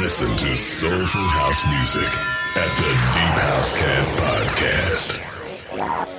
Listen to soulful house music at the Deep House Cat Podcast.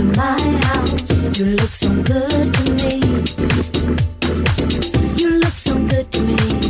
to my house. You look so good to me. You look so good to me.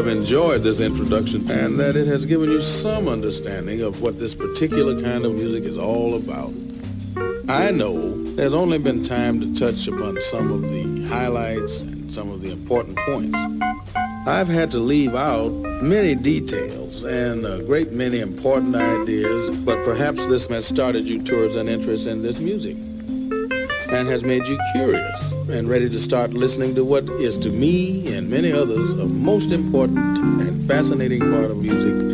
have enjoyed this introduction and that it has given you some understanding of what this particular kind of music is all about. I know there's only been time to touch upon some of the highlights and some of the important points. I've had to leave out many details and a great many important ideas, but perhaps this has started you towards an interest in this music and has made you curious and ready to start listening to what is to me and many others a most important and fascinating part of music